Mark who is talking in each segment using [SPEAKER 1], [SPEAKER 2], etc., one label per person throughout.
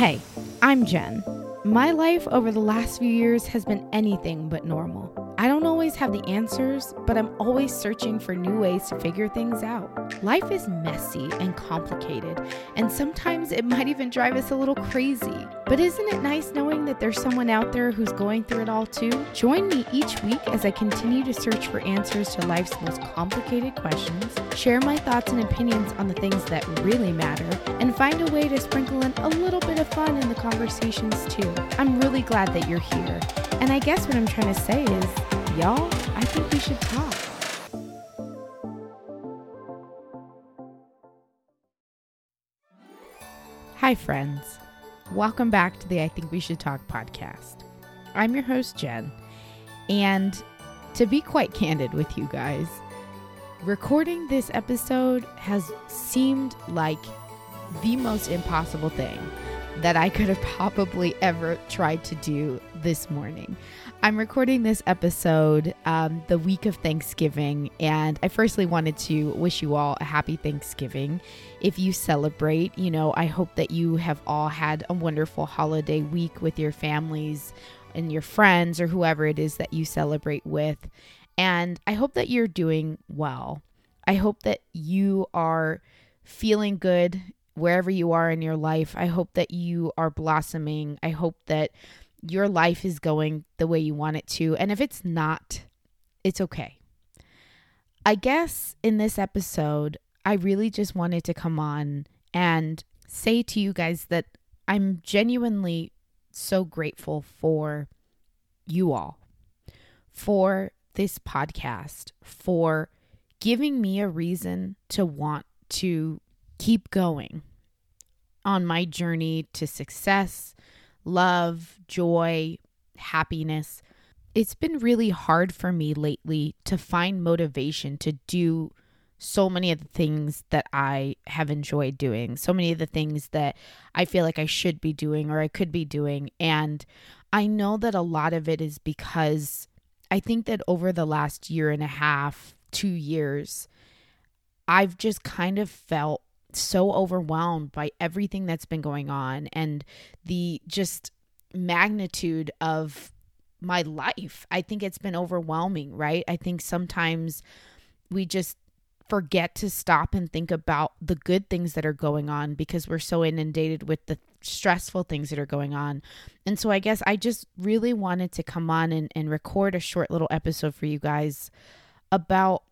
[SPEAKER 1] Hey, I'm Jen. My life over the last few years has been anything but normal. I don't always have the answers, but I'm always searching for new ways to figure things out. Life is messy and complicated, and sometimes it might even drive us a little crazy. But isn't it nice knowing that there's someone out there who's going through it all too? Join me each week as I continue to search for answers to life's most complicated questions, share my thoughts and opinions on the things that really matter, and find a way to sprinkle in a little bit of fun in the conversations too. I'm really glad that you're here. And I guess what I'm trying to say is, y'all, I think we should talk. Hi, friends. Welcome back to the I Think We Should Talk podcast. I'm your host, Jen. And to be quite candid with you guys, recording this episode has seemed like the most impossible thing that I could have probably ever tried to do this morning. I'm recording this episode um, the week of Thanksgiving, and I firstly wanted to wish you all a happy Thanksgiving. If you celebrate, you know, I hope that you have all had a wonderful holiday week with your families and your friends or whoever it is that you celebrate with. And I hope that you're doing well. I hope that you are feeling good wherever you are in your life. I hope that you are blossoming. I hope that your life is going the way you want it to. And if it's not, it's okay. I guess in this episode, I really just wanted to come on and say to you guys that I'm genuinely so grateful for you all, for this podcast, for giving me a reason to want to keep going on my journey to success, love, joy, happiness. It's been really hard for me lately to find motivation to do so many of the things that I have enjoyed doing, so many of the things that I feel like I should be doing or I could be doing. And I know that a lot of it is because I think that over the last year and a half, two years, I've just kind of felt so overwhelmed by everything that's been going on and the just magnitude of my life. I think it's been overwhelming, right? I think sometimes we just forget to stop and think about the good things that are going on because we're so inundated with the stressful things that are going on. And so I guess I just really wanted to come on and, and record a short little episode for you guys about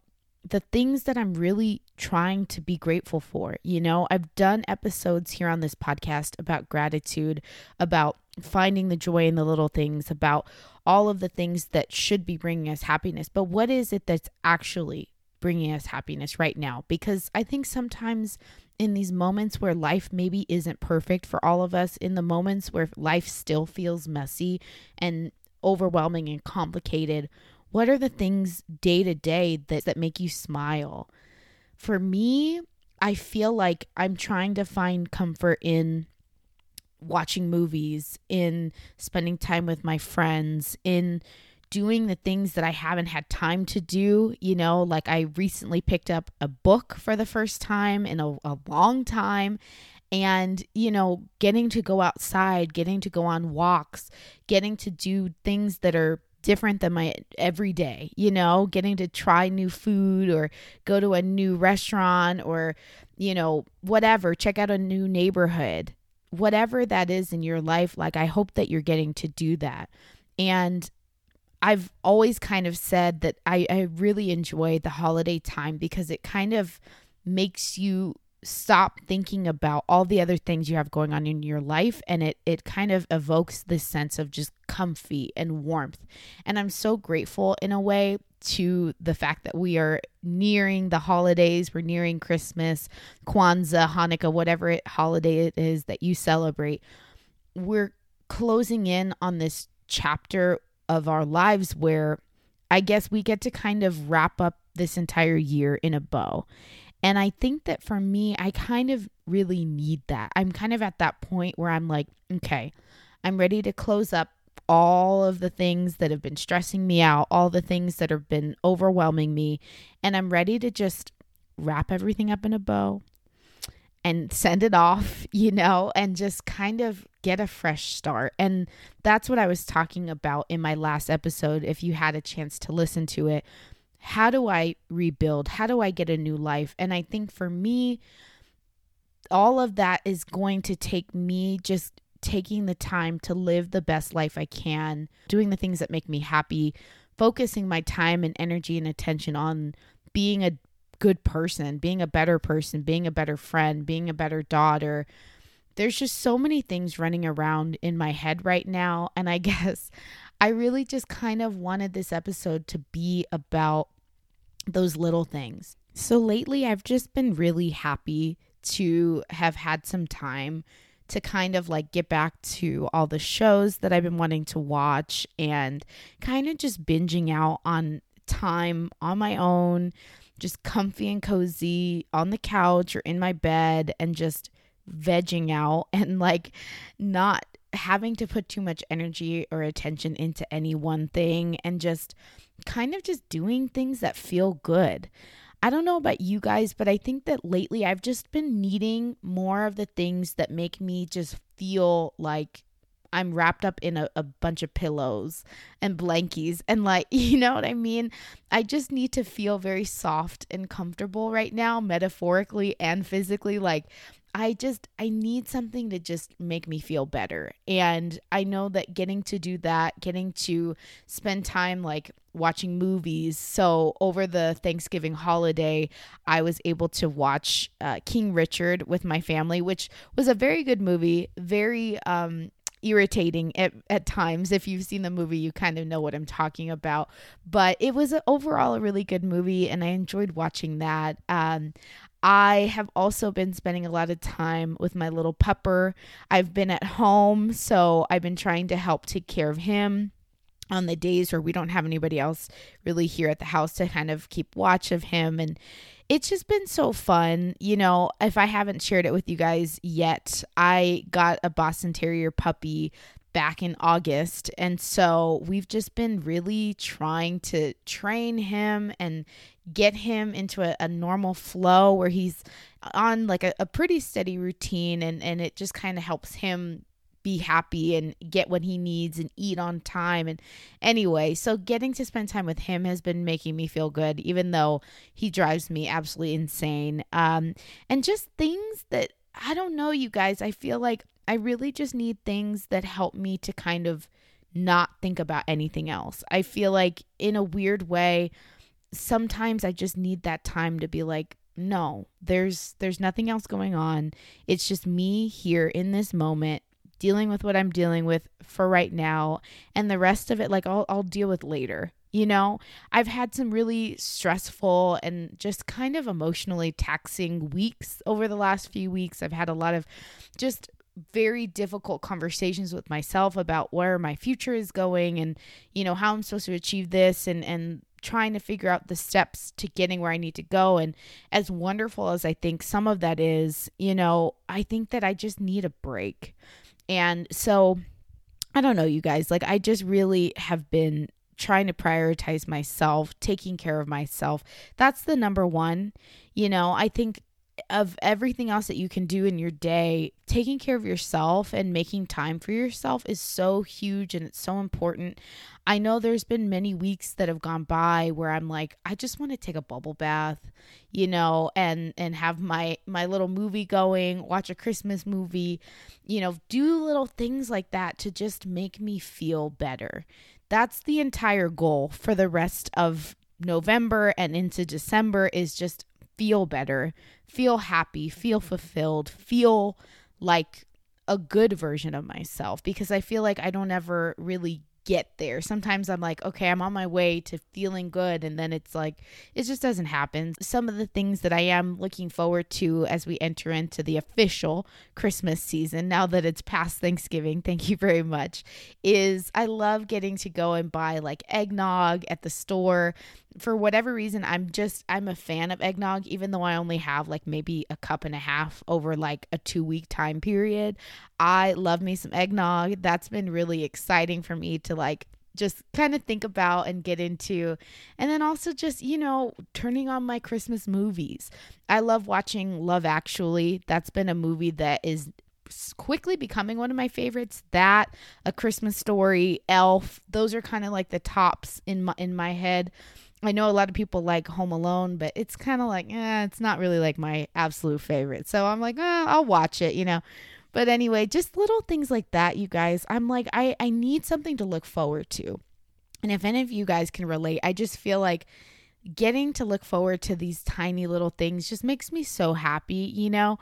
[SPEAKER 1] the things that I'm really trying to be grateful for. You know, I've done episodes here on this podcast about gratitude, about finding the joy in the little things, about all of the things that should be bringing us happiness. But what is it that's actually bringing us happiness right now? Because I think sometimes in these moments where life maybe isn't perfect for all of us, in the moments where life still feels messy and overwhelming and complicated, what are the things day to day that that make you smile? For me, I feel like I'm trying to find comfort in watching movies, in spending time with my friends, in doing the things that I haven't had time to do. You know, like I recently picked up a book for the first time in a, a long time. And, you know, getting to go outside, getting to go on walks, getting to do things that are different than my everyday, you know, getting to try new food or go to a new restaurant or, you know, whatever, check out a new neighborhood, whatever that is in your life. Like, I hope that you're getting to do that. And I've always kind of said that I, I really enjoy the holiday time because it kind of makes you stop thinking about all the other things you have going on in your life and it it kind of evokes this sense of just comfy and warmth. And i'm so grateful in a way to the fact that we are nearing the holidays. We're nearing christmas kwanzaa hanukkah whatever it, holiday it is that you celebrate. We're closing in on this chapter of our lives where i guess we get to kind of wrap up this entire year in a bow and I think that for me, I kind of really need that. I'm kind of at that point where I'm like, okay, I'm ready to close up all of the things that have been stressing me out, all the things that have been overwhelming me, and I'm ready to just wrap everything up in a bow and send it off, you know, and just kind of get a fresh start. And that's what I was talking about in my last episode. If you had a chance to listen to it, how do I rebuild? How do I get a new life? And I think for me, all of that is going to take me just taking the time to live the best life I can, doing the things that make me happy, focusing my time and energy and attention on being a good person, being a better person, being a better friend, being a better daughter. There's just so many things running around in my head right now. And I guess I really just kind of wanted this episode to be about those little things. So lately, I've just been really happy to have had some time to kind of like get back to all the shows that I've been wanting to watch and kind of just binging out on time on my own, just comfy and cozy on the couch or in my bed and just vegging out and like not having to put too much energy or attention into any one thing and just kind of just doing things that feel good. I don't know about you guys, but I think that lately I've just been needing more of the things that make me just feel like I'm wrapped up in a, a bunch of pillows and blankies and like you know what I mean? I just need to feel very soft and comfortable right now, metaphorically and physically. Like I just I need something to just make me feel better. And I know that getting to do that, getting to spend time like watching movies. So over the Thanksgiving holiday, I was able to watch uh, King Richard with my family, which was a very good movie, very um irritating at, at times if you've seen the movie you kind of know what i'm talking about but it was overall a really good movie and i enjoyed watching that um, I have also been spending a lot of time with my little pupper. I've been at home, so I've been trying to help take care of him on the days where we don't have anybody else really here at the house to kind of keep watch of him and it's just been so fun. You know, if I haven't shared it with you guys yet, I got a Boston Terrier puppy back in August. And so we've just been really trying to train him and get him into a, a normal flow where he's on like a, a pretty steady routine and, and it just kind of helps him be happy and get what he needs and eat on time and anyway so getting to spend time with him has been making me feel good even though he drives me absolutely insane um and just things that i don't know you guys i feel like i really just need things that help me to kind of not think about anything else i feel like in a weird way sometimes I just need that time to be like, no, there's there's nothing else going on. It's just me here in this moment dealing with what I'm dealing with for right now and the rest of it like I'll I'll deal with later. You know, I've had some really stressful and just kind of emotionally taxing weeks over the last few weeks. I've had a lot of just very difficult conversations with myself about where my future is going and you know how I'm supposed to achieve this and and trying to figure out the steps to getting where I need to go. And as wonderful as I think some of that is, you know, I think that I just need a break. And so I don't know, you guys, like I just really have been trying to prioritize myself, taking care of myself. That's the number one. You know, I think of everything else that you can do in your day, taking care of yourself and making time for yourself is so huge and it's so important. I know there's been many weeks that have gone by where I'm like, I just want to take a bubble bath, you know, and and have my my little movie going, watch a Christmas movie, you know, do little things like that to just make me feel better. That's the entire goal for the rest of November and into December is just feel better, feel happy, feel fulfilled, feel like a good version of myself. Because I feel like I don't ever really get there. Sometimes I'm like, okay, I'm on my way to feeling good. And then it's like, it just doesn't happen. Some of the things that I am looking forward to as we enter into the official Christmas season, now that it's past Thanksgiving, thank you very much, is I love getting to go and buy like eggnog at the store for whatever reason i'm just i'm a fan of eggnog even though i only have like maybe a cup and a half over like a two week time period i love me some eggnog that's been really exciting for me to like just kind of think about and get into. And then also just, you know, turning on my Christmas movies. I love watching Love Actually. That's been a movie that is quickly becoming one of my favorites. That, A Christmas Story, Elf, those are kind of like the tops in my in my head. I know a lot of people like Home Alone, but it's kind of like, eh, it's not really like my absolute favorite. So I'm like, eh, I'll watch it, you know. But anyway, just little things like that, you guys. I'm like, I, I need something to look forward to. And if any of you guys can relate, I just feel like getting to look forward to these tiny little things just makes me so happy, you know?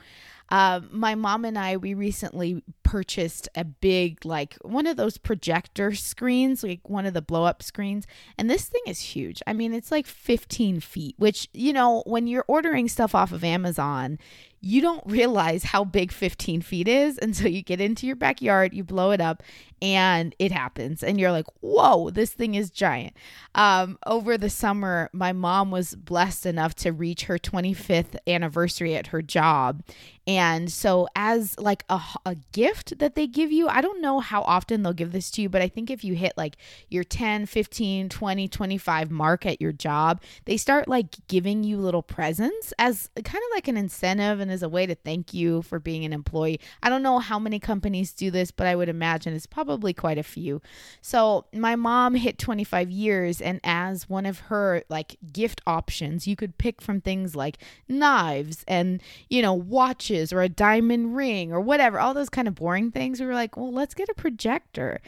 [SPEAKER 1] Uh, my mom and I, we recently purchased a big, like one of those projector screens, like one of the blow up screens. And this thing is huge. I mean, it's like 15 feet, which, you know, when you're ordering stuff off of Amazon, you don't realize how big 15 feet is until you get into your backyard, you blow it up, and it happens. And you're like, whoa, this thing is giant. Um, over the summer, my mom was blessed enough to reach her 25th anniversary at her job. And so, as like a, a gift that they give you, I don't know how often they'll give this to you, but I think if you hit like your 10, 15, 20, 25 mark at your job, they start like giving you little presents as kind of like an incentive and as a way to thank you for being an employee. I don't know how many companies do this, but I would imagine it's probably quite a few. So, my mom hit 25 years, and as one of her like gift options, you could pick from things like knives and, you know, watches or a diamond ring or whatever, all those kind of boring things. We were like, well, let's get a projector.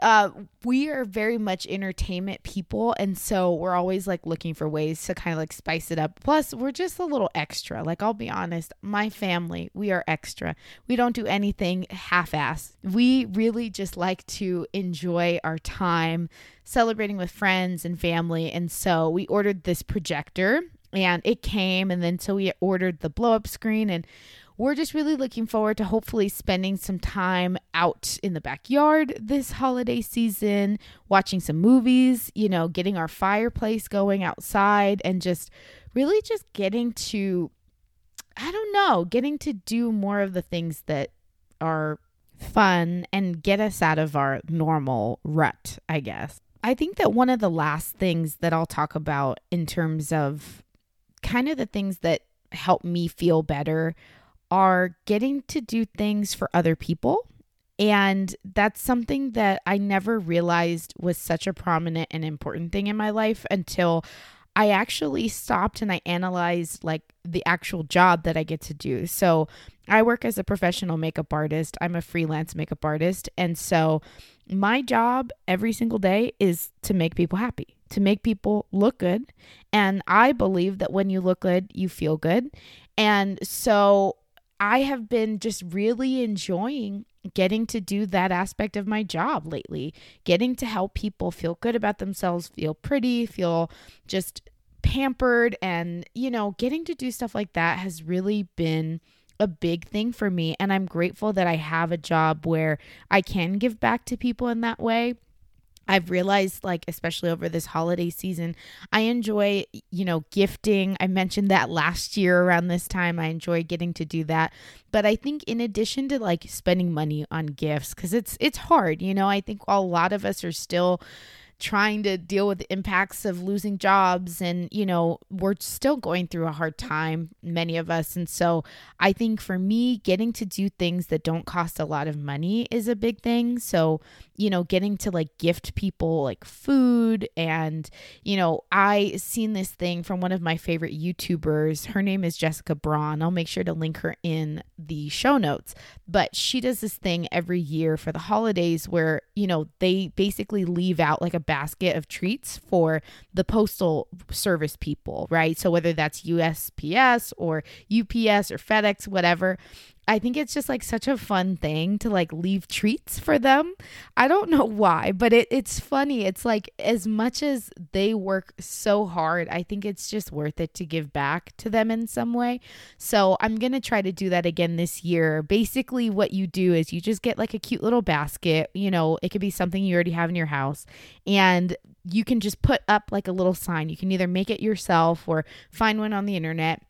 [SPEAKER 1] Uh, we are very much entertainment people, and so we're always like looking for ways to kind of like spice it up. Plus, we're just a little extra. Like, I'll be honest, my family, we are extra. We don't do anything half ass. We really just like to enjoy our time celebrating with friends and family. And so we ordered this projector and it came and then so we ordered the blow up screen and we're just really looking forward to hopefully spending some time out in the backyard this holiday season, watching some movies, you know, getting our fireplace going outside, and just really just getting to, I don't know, getting to do more of the things that are fun and get us out of our normal rut, I guess. I think that one of the last things that I'll talk about in terms of kind of the things that help me feel better are getting to do things for other people. And that's something that I never realized was such a prominent and important thing in my life until I actually stopped and I analyzed like the actual job that I get to do. So, I work as a professional makeup artist. I'm a freelance makeup artist. And so, my job every single day is to make people happy, to make people look good. And I believe that when you look good, you feel good. And so, I have been just really enjoying getting to do that aspect of my job lately, getting to help people feel good about themselves, feel pretty, feel just pampered, and, you know, getting to do stuff like that has really been a big thing for me. And I'm grateful that I have a job where I can give back to people in that way. I've realized, like, especially over this holiday season, I enjoy, you know, gifting. I mentioned that last year around this time. I enjoy getting to do that. But I think in addition to like spending money on gifts, because it's it's hard, you know, I think a lot of us are still trying to deal with the impacts of losing jobs and you know we're still going through a hard time many of us. And so i think for me getting to do things that don't cost a lot of money is a big thing. So you know getting to like gift people like food and you know i seen this thing from one of my favorite youtubers. Her name is jessica braun. I'll make sure to link her in the show notes. But she does this thing every year for the holidays where you know they basically leave out like a basket of treats for the postal service people, right? So whether that's USPS or UPS or FedEx, whatever, I think it's just like such a fun thing to like leave treats for them. I don't know why, but it, it's funny. It's like as much as they work so hard, I think it's just worth it to give back to them in some way. So I'm going to try to do that again this year. Basically, what you do is you just get like a cute little basket. You know, it could be something you already have in your house. And you can just put up like a little sign. You can either make it yourself or find one on the internet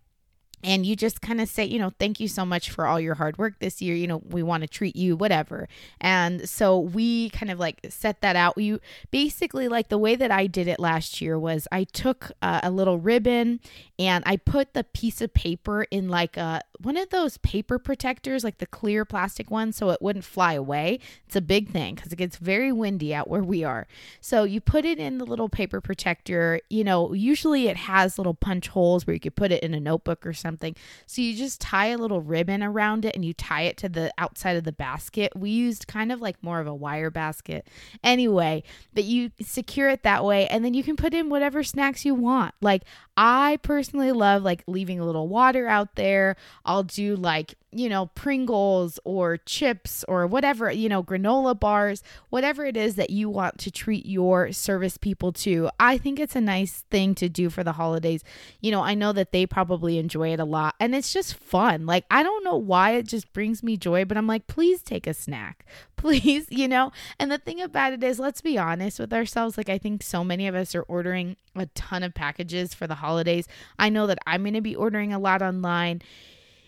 [SPEAKER 1] and you just kind of say, you know, thank you so much for all your hard work this year. You know, we want to treat you, whatever. And so we kind of like set that out. You basically, like the way that I did it last year was I took uh, a little ribbon and I put the piece of paper in like a one of those paper protectors, like the clear plastic one, so it wouldn't fly away. It's a big thing because it gets very windy out where we are. So you put it in the little paper protector. You know, usually it has little punch holes where you could put it in a notebook or something. So you just tie a little ribbon around it and you tie it to the outside of the basket. We used kind of like more of a wire basket. Anyway, but you secure it that way and then you can put in whatever snacks you want. Like I personally love like leaving a little water out there. I'll do like, you know, Pringles or chips or whatever, you know, granola bars, whatever it is that you want to treat your service people to. I think it's a nice thing to do for the holidays. You know, I know that they probably enjoy it a lot and it's just fun. Like, I don't know why it just brings me joy, but I'm like, please take a snack. Please, you know? And the thing about it is, let's be honest with ourselves. Like, I think so many of us are ordering a ton of packages for the holidays. I know that I'm going to be ordering a lot online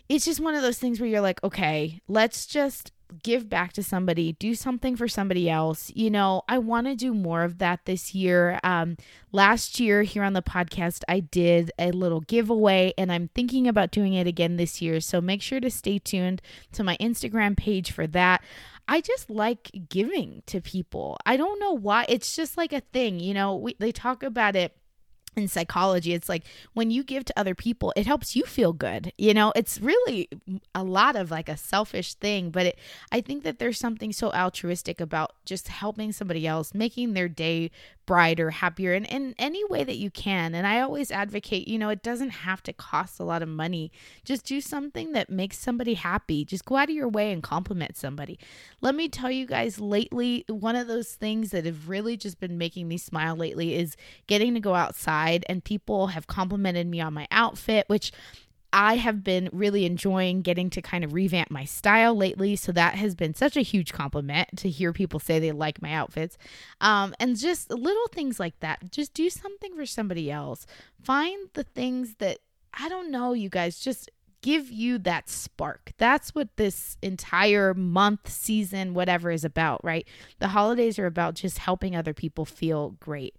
[SPEAKER 1] it's just one of those things where you're like, okay, let's just give back to somebody, do something for somebody else. You know, I want to do more of that this year. Um, last year here on the podcast, I did a little giveaway and I'm thinking about doing it again this year. So make sure to stay tuned to my Instagram page for that. I just like giving to people. I don't know why. It's just like a thing, you know, we, they talk about it in psychology it's like when you give to other people it helps you feel good you know? It's really a lot of like a selfish thing but it, i think that there's something so altruistic about just helping somebody else making their day brighter happier in, in any way that you can. And i always advocate you know it doesn't have to cost a lot of money. Just do something that makes somebody happy. Just go out of your way and compliment somebody. Let me tell you guys lately one of those things that have really just been making me smile lately is getting to go outside outside and people have complimented me on my outfit, which I have been really enjoying getting to kind of revamp my style lately. So that has been such a huge compliment to hear people say they like my outfits. Um, and just little things like that. Just do something for somebody else. Find the things that, I don't know, you guys, just give you that spark. That's what this entire month, season, whatever is about, right? The holidays are about just helping other people feel great.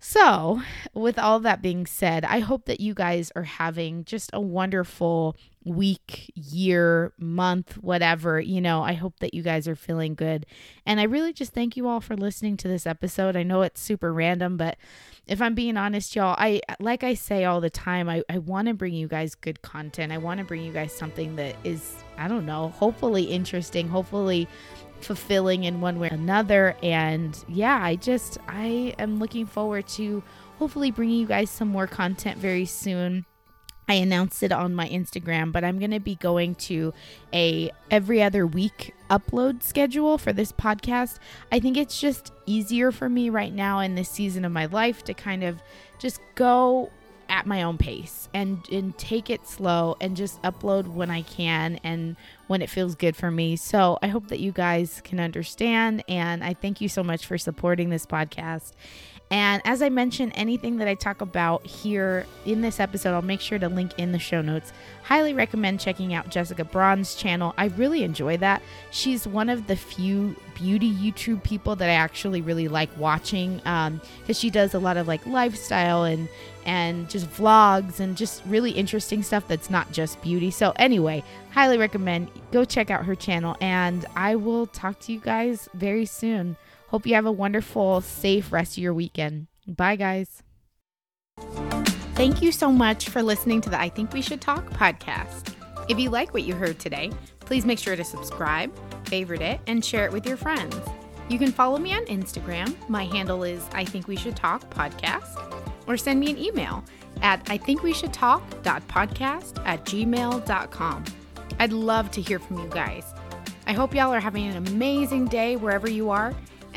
[SPEAKER 1] So, with all that being said, I hope that you guys are having just a wonderful week, year, month, whatever. You know, I hope that you guys are feeling good. And I really just thank you all for listening to this episode. I know it's super random, but if I'm being honest, y'all, I like I say all the time, I, I want to bring you guys good content. I want to bring you guys something that is, I don't know, hopefully interesting, hopefully fulfilling in one way or another. And yeah, I just, I am looking forward to hopefully bringing you guys some more content very soon. I announced it on my Instagram, but I'm going to be going to a every other week upload schedule for this podcast. I think it's just easier for me right now in this season of my life to kind of just go at my own pace and and take it slow and just upload when I can and when it feels good for me. So, I hope that you guys can understand and I thank you so much for supporting this podcast. And as I mentioned, anything that I talk about here in this episode, I'll make sure to link in the show notes. Highly recommend checking out Jessica Braun's channel. I really enjoy that. She's one of the few beauty YouTube people that I actually really like watching because um, she does a lot of like lifestyle and and just vlogs and just really interesting stuff that's not just beauty. So anyway, highly recommend go check out her channel and I will talk to you guys very soon. Hope you have a wonderful, safe rest of your weekend. Bye, guys. Thank you so much for listening to the I Think We Should Talk podcast. If you like what you heard today, please make sure to subscribe, favorite it, and share it with your friends. You can follow me on Instagram. My handle is I Think We Should Talk podcast, or send me an email at I Think We Should Talk.podcast at gmail.com. I'd love to hear from you guys. I hope y'all are having an amazing day wherever you are